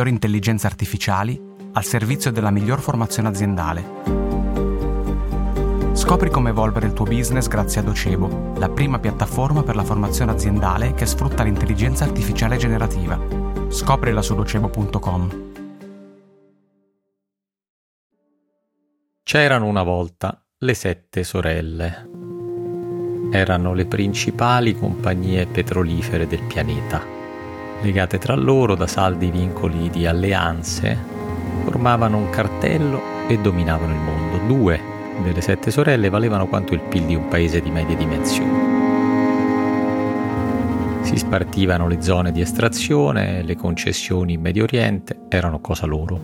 migliori intelligenze artificiali al servizio della miglior formazione aziendale. Scopri come evolvere il tuo business grazie a Docebo, la prima piattaforma per la formazione aziendale che sfrutta l'intelligenza artificiale generativa. Scoprila su docebo.com. C'erano una volta le sette sorelle. Erano le principali compagnie petrolifere del pianeta. Legate tra loro da saldi vincoli di alleanze, formavano un cartello e dominavano il mondo. Due delle sette sorelle valevano quanto il PIL di un paese di medie dimensioni. Si spartivano le zone di estrazione, le concessioni in Medio Oriente erano cosa loro.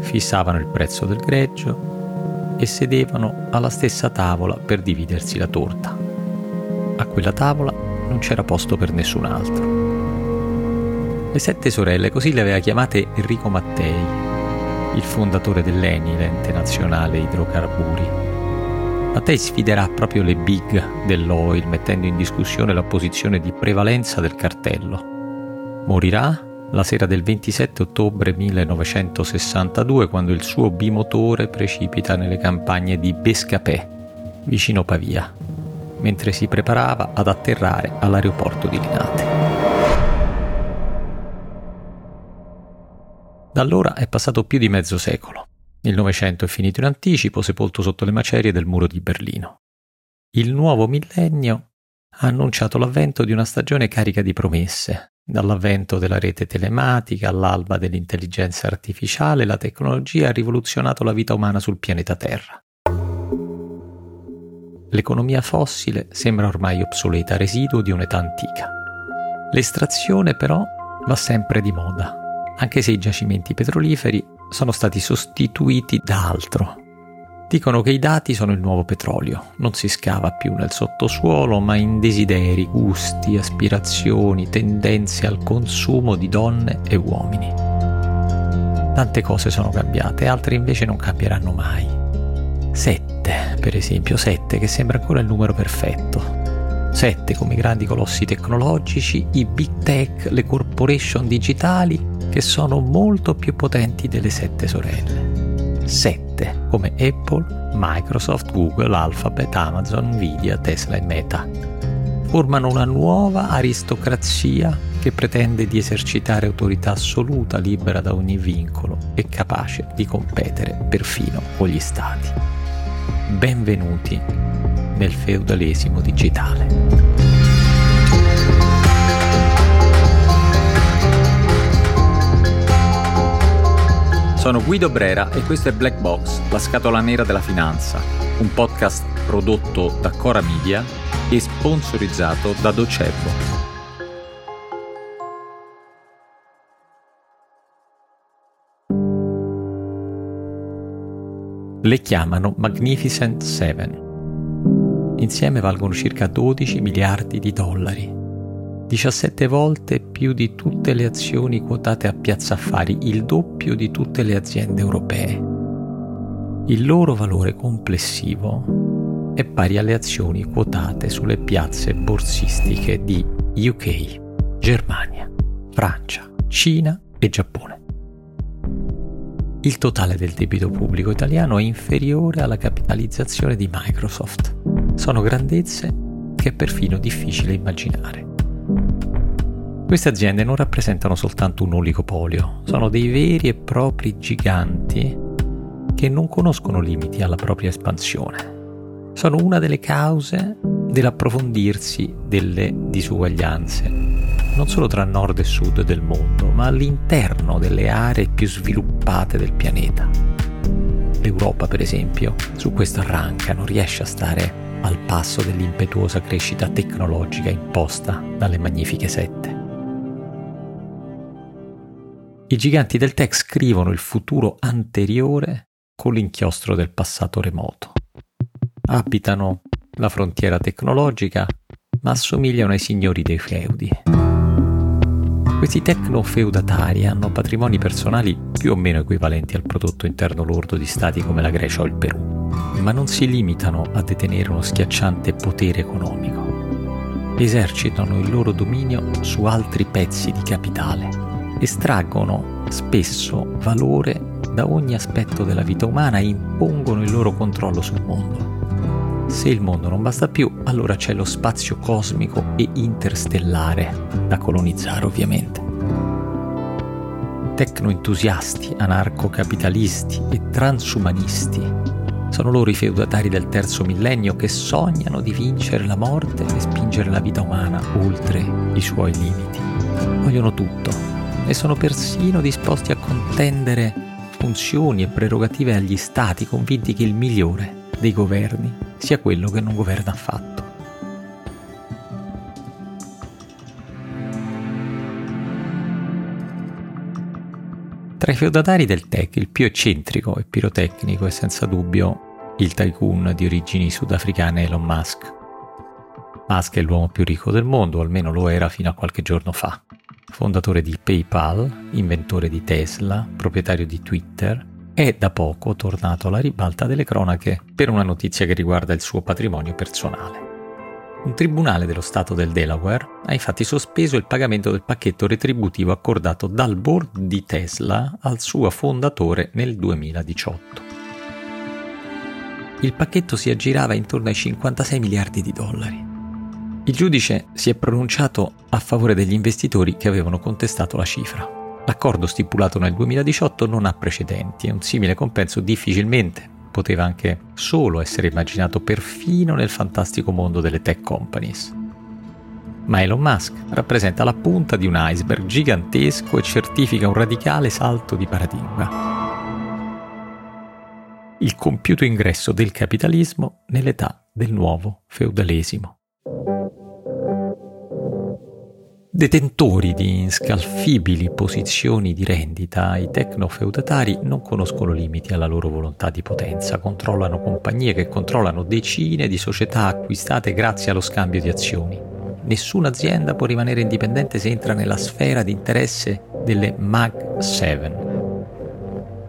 Fissavano il prezzo del greggio e sedevano alla stessa tavola per dividersi la torta. A quella tavola non c'era posto per nessun altro. Le sette sorelle così le aveva chiamate Enrico Mattei, il fondatore dell'ENI, l'ente nazionale idrocarburi. Mattei sfiderà proprio le big dell'oil mettendo in discussione la posizione di prevalenza del cartello. Morirà la sera del 27 ottobre 1962 quando il suo bimotore precipita nelle campagne di Bescapè, vicino Pavia, mentre si preparava ad atterrare all'aeroporto di Linate. Da allora è passato più di mezzo secolo. Il Novecento è finito in anticipo, sepolto sotto le macerie del muro di Berlino. Il nuovo millennio ha annunciato l'avvento di una stagione carica di promesse, Dall'avvento della rete telematica all'alba dell'intelligenza artificiale, la tecnologia ha rivoluzionato la vita umana sul pianeta Terra. L'economia fossile sembra ormai obsoleta, residuo di un'età antica. L'estrazione però va sempre di moda, anche se i giacimenti petroliferi sono stati sostituiti da altro, Dicono che i dati sono il nuovo petrolio, non si scava più nel sottosuolo, ma in desideri, gusti, aspirazioni, tendenze al consumo di donne e uomini. Tante cose sono cambiate, altre invece non cambieranno mai. Sette, per esempio, sette che sembra ancora il numero perfetto. Sette come i grandi colossi tecnologici, i big tech, le corporation digitali che sono molto più potenti delle sette sorelle. 7 come Apple, Microsoft, Google, Alphabet, Amazon, Nvidia, Tesla e Meta. Formano una nuova aristocrazia che pretende di esercitare autorità assoluta, libera da ogni vincolo e capace di competere perfino con gli stati. Benvenuti nel feudalesimo digitale. Sono Guido Brera e questo è Black Box, la scatola nera della finanza, un podcast prodotto da Cora Media e sponsorizzato da Docebo. Le chiamano Magnificent Seven. Insieme valgono circa 12 miliardi di dollari 17 volte più di tutte le azioni quotate a Piazza Affari, il doppio di tutte le aziende europee. Il loro valore complessivo è pari alle azioni quotate sulle piazze borsistiche di UK, Germania, Francia, Cina e Giappone. Il totale del debito pubblico italiano è inferiore alla capitalizzazione di Microsoft. Sono grandezze che è perfino difficile immaginare. Queste aziende non rappresentano soltanto un oligopolio, sono dei veri e propri giganti che non conoscono limiti alla propria espansione. Sono una delle cause dell'approfondirsi delle disuguaglianze, non solo tra nord e sud del mondo, ma all'interno delle aree più sviluppate del pianeta. L'Europa, per esempio, su questo arranca, non riesce a stare al passo dell'impetuosa crescita tecnologica imposta dalle magnifiche sette. I giganti del tech scrivono il futuro anteriore con l'inchiostro del passato remoto. Abitano la frontiera tecnologica, ma assomigliano ai signori dei feudi. Questi tecno-feudatari hanno patrimoni personali più o meno equivalenti al prodotto interno lordo di stati come la Grecia o il Perù, ma non si limitano a detenere uno schiacciante potere economico. Esercitano il loro dominio su altri pezzi di capitale estraggono spesso valore da ogni aspetto della vita umana e impongono il loro controllo sul mondo. Se il mondo non basta più, allora c'è lo spazio cosmico e interstellare da colonizzare ovviamente. Tecnoentusiasti, anarcocapitalisti e transumanisti sono loro i feudatari del terzo millennio che sognano di vincere la morte e spingere la vita umana oltre i suoi limiti. Vogliono tutto e sono persino disposti a contendere funzioni e prerogative agli stati convinti che il migliore dei governi sia quello che non governa affatto. Tra i feudatari del tech, il più eccentrico e pirotecnico è senza dubbio il tycoon di origini sudafricane Elon Musk. Musk è l'uomo più ricco del mondo, almeno lo era fino a qualche giorno fa. Fondatore di PayPal, inventore di Tesla, proprietario di Twitter, è da poco tornato alla ribalta delle cronache per una notizia che riguarda il suo patrimonio personale. Un tribunale dello Stato del Delaware ha infatti sospeso il pagamento del pacchetto retributivo accordato dal board di Tesla al suo fondatore nel 2018. Il pacchetto si aggirava intorno ai 56 miliardi di dollari. Il giudice si è pronunciato a favore degli investitori che avevano contestato la cifra. L'accordo stipulato nel 2018 non ha precedenti e un simile compenso difficilmente poteva anche solo essere immaginato perfino nel fantastico mondo delle tech companies. Ma Elon Musk rappresenta la punta di un iceberg gigantesco e certifica un radicale salto di paradigma. Il compiuto ingresso del capitalismo nell'età del nuovo feudalesimo. Detentori di inscalfibili posizioni di rendita, i tecnofeudatari non conoscono limiti alla loro volontà di potenza, controllano compagnie che controllano decine di società acquistate grazie allo scambio di azioni. Nessuna azienda può rimanere indipendente se entra nella sfera di interesse delle Mag 7.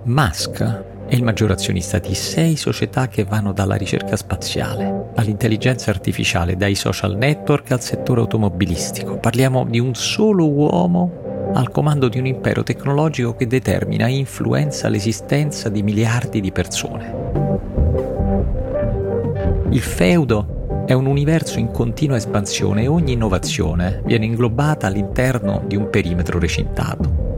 Musk è il maggior azionista di sei società che vanno dalla ricerca spaziale all'intelligenza artificiale, dai social network al settore automobilistico. Parliamo di un solo uomo al comando di un impero tecnologico che determina e influenza l'esistenza di miliardi di persone. Il feudo è un universo in continua espansione e ogni innovazione viene inglobata all'interno di un perimetro recintato.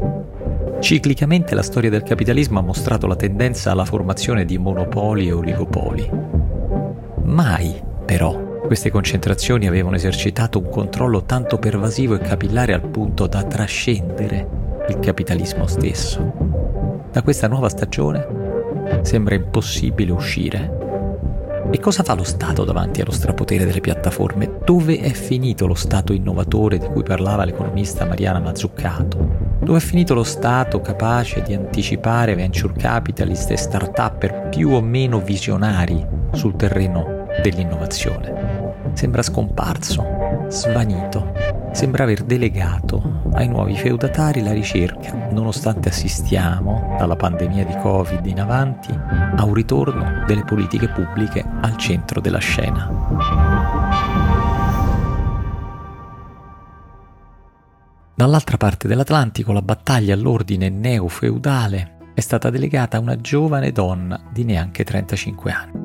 Ciclicamente la storia del capitalismo ha mostrato la tendenza alla formazione di monopoli e oligopoli. Mai, però, queste concentrazioni avevano esercitato un controllo tanto pervasivo e capillare al punto da trascendere il capitalismo stesso. Da questa nuova stagione sembra impossibile uscire. E cosa fa lo Stato davanti allo strapotere delle piattaforme? Dove è finito lo Stato innovatore di cui parlava l'economista Mariana Mazzuccato? Dove è finito lo Stato capace di anticipare venture capitalist e start-up più o meno visionari sul terreno dell'innovazione? Sembra scomparso, svanito, sembra aver delegato ai nuovi feudatari la ricerca, nonostante assistiamo, dalla pandemia di Covid in avanti, a un ritorno delle politiche pubbliche al centro della scena. Dall'altra parte dell'Atlantico la battaglia all'ordine neo-feudale è stata delegata a una giovane donna di neanche 35 anni.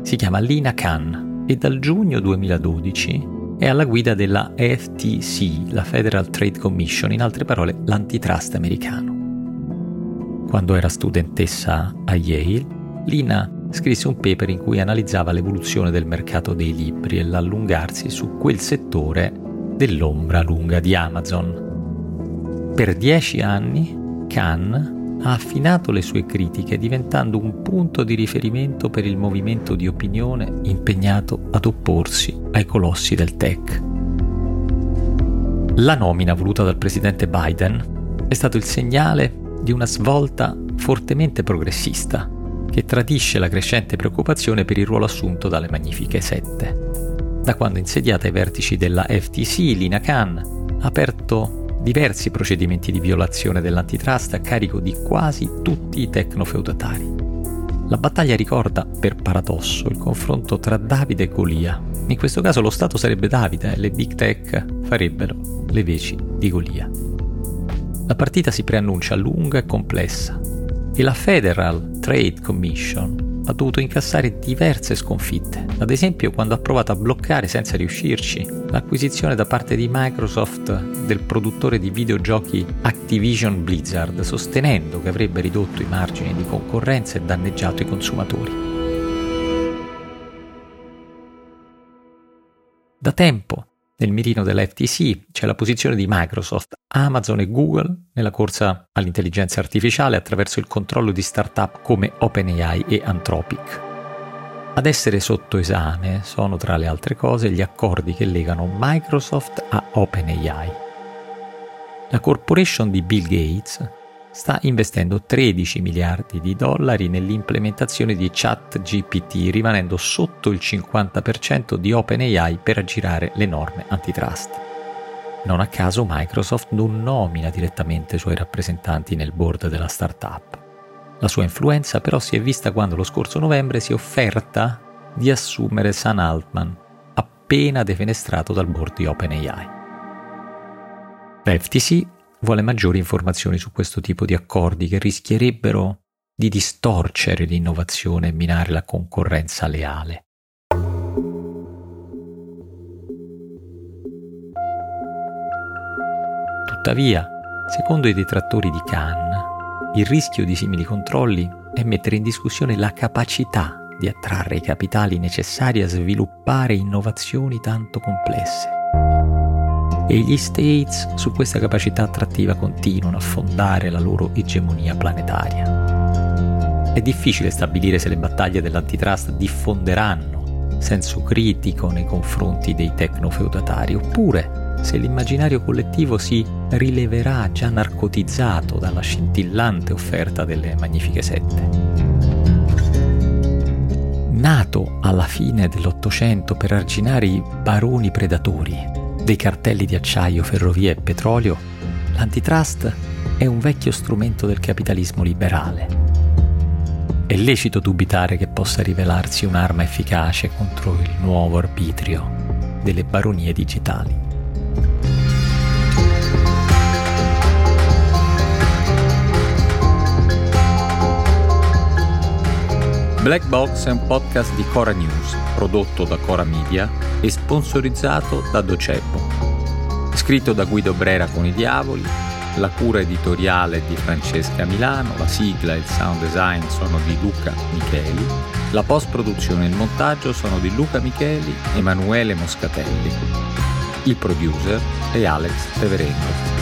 Si chiama Lina Khan e dal giugno 2012 è alla guida della FTC, la Federal Trade Commission, in altre parole l'antitrust americano. Quando era studentessa a Yale, Lina scrisse un paper in cui analizzava l'evoluzione del mercato dei libri e l'allungarsi su quel settore dell'ombra lunga di Amazon. Per dieci anni Khan ha affinato le sue critiche diventando un punto di riferimento per il movimento di opinione impegnato ad opporsi ai colossi del tech. La nomina voluta dal presidente Biden è stato il segnale di una svolta fortemente progressista che tradisce la crescente preoccupazione per il ruolo assunto dalle Magnifiche Sette da quando insediata ai vertici della FTC, Lina Khan ha aperto diversi procedimenti di violazione dell'antitrust a carico di quasi tutti i tecnofeudatari. La battaglia ricorda, per paradosso, il confronto tra Davide e Golia. In questo caso lo Stato sarebbe Davide e le big tech farebbero le veci di Golia. La partita si preannuncia lunga e complessa e la Federal Trade Commission ha dovuto incassare diverse sconfitte, ad esempio quando ha provato a bloccare senza riuscirci l'acquisizione da parte di Microsoft del produttore di videogiochi Activision Blizzard, sostenendo che avrebbe ridotto i margini di concorrenza e danneggiato i consumatori. Da tempo nel mirino dell'FTC c'è la posizione di Microsoft, Amazon e Google nella corsa all'intelligenza artificiale attraverso il controllo di start-up come OpenAI e Anthropic. Ad essere sotto esame sono tra le altre cose gli accordi che legano Microsoft a OpenAI. La corporation di Bill Gates sta investendo 13 miliardi di dollari nell'implementazione di ChatGPT, rimanendo sotto il 50% di OpenAI per aggirare le norme antitrust. Non a caso Microsoft non nomina direttamente i suoi rappresentanti nel board della startup. La sua influenza però si è vista quando lo scorso novembre si è offerta di assumere Sam Altman, appena defenestrato dal board di OpenAI. La FTC vuole maggiori informazioni su questo tipo di accordi che rischierebbero di distorcere l'innovazione e minare la concorrenza leale. Tuttavia, secondo i detrattori di Cannes, il rischio di simili controlli è mettere in discussione la capacità di attrarre i capitali necessari a sviluppare innovazioni tanto complesse e gli States su questa capacità attrattiva continuano a fondare la loro egemonia planetaria. È difficile stabilire se le battaglie dell'antitrust diffonderanno senso critico nei confronti dei tecnofeudatari oppure se l'immaginario collettivo si rileverà già narcotizzato dalla scintillante offerta delle Magnifiche Sette. Nato alla fine dell'Ottocento per arginare i baroni predatori dei cartelli di acciaio, ferrovie e petrolio, l'antitrust è un vecchio strumento del capitalismo liberale. È lecito dubitare che possa rivelarsi un'arma efficace contro il nuovo arbitrio delle baronie digitali. Black Box è un podcast di Cora News, prodotto da Cora Media e sponsorizzato da Docebo. Scritto da Guido Brera con i Diavoli, la cura editoriale di Francesca Milano, la sigla e il sound design sono di Luca Micheli, la post-produzione e il montaggio sono di Luca Micheli e Emanuele Moscatelli. Il producer è Alex Reverendo.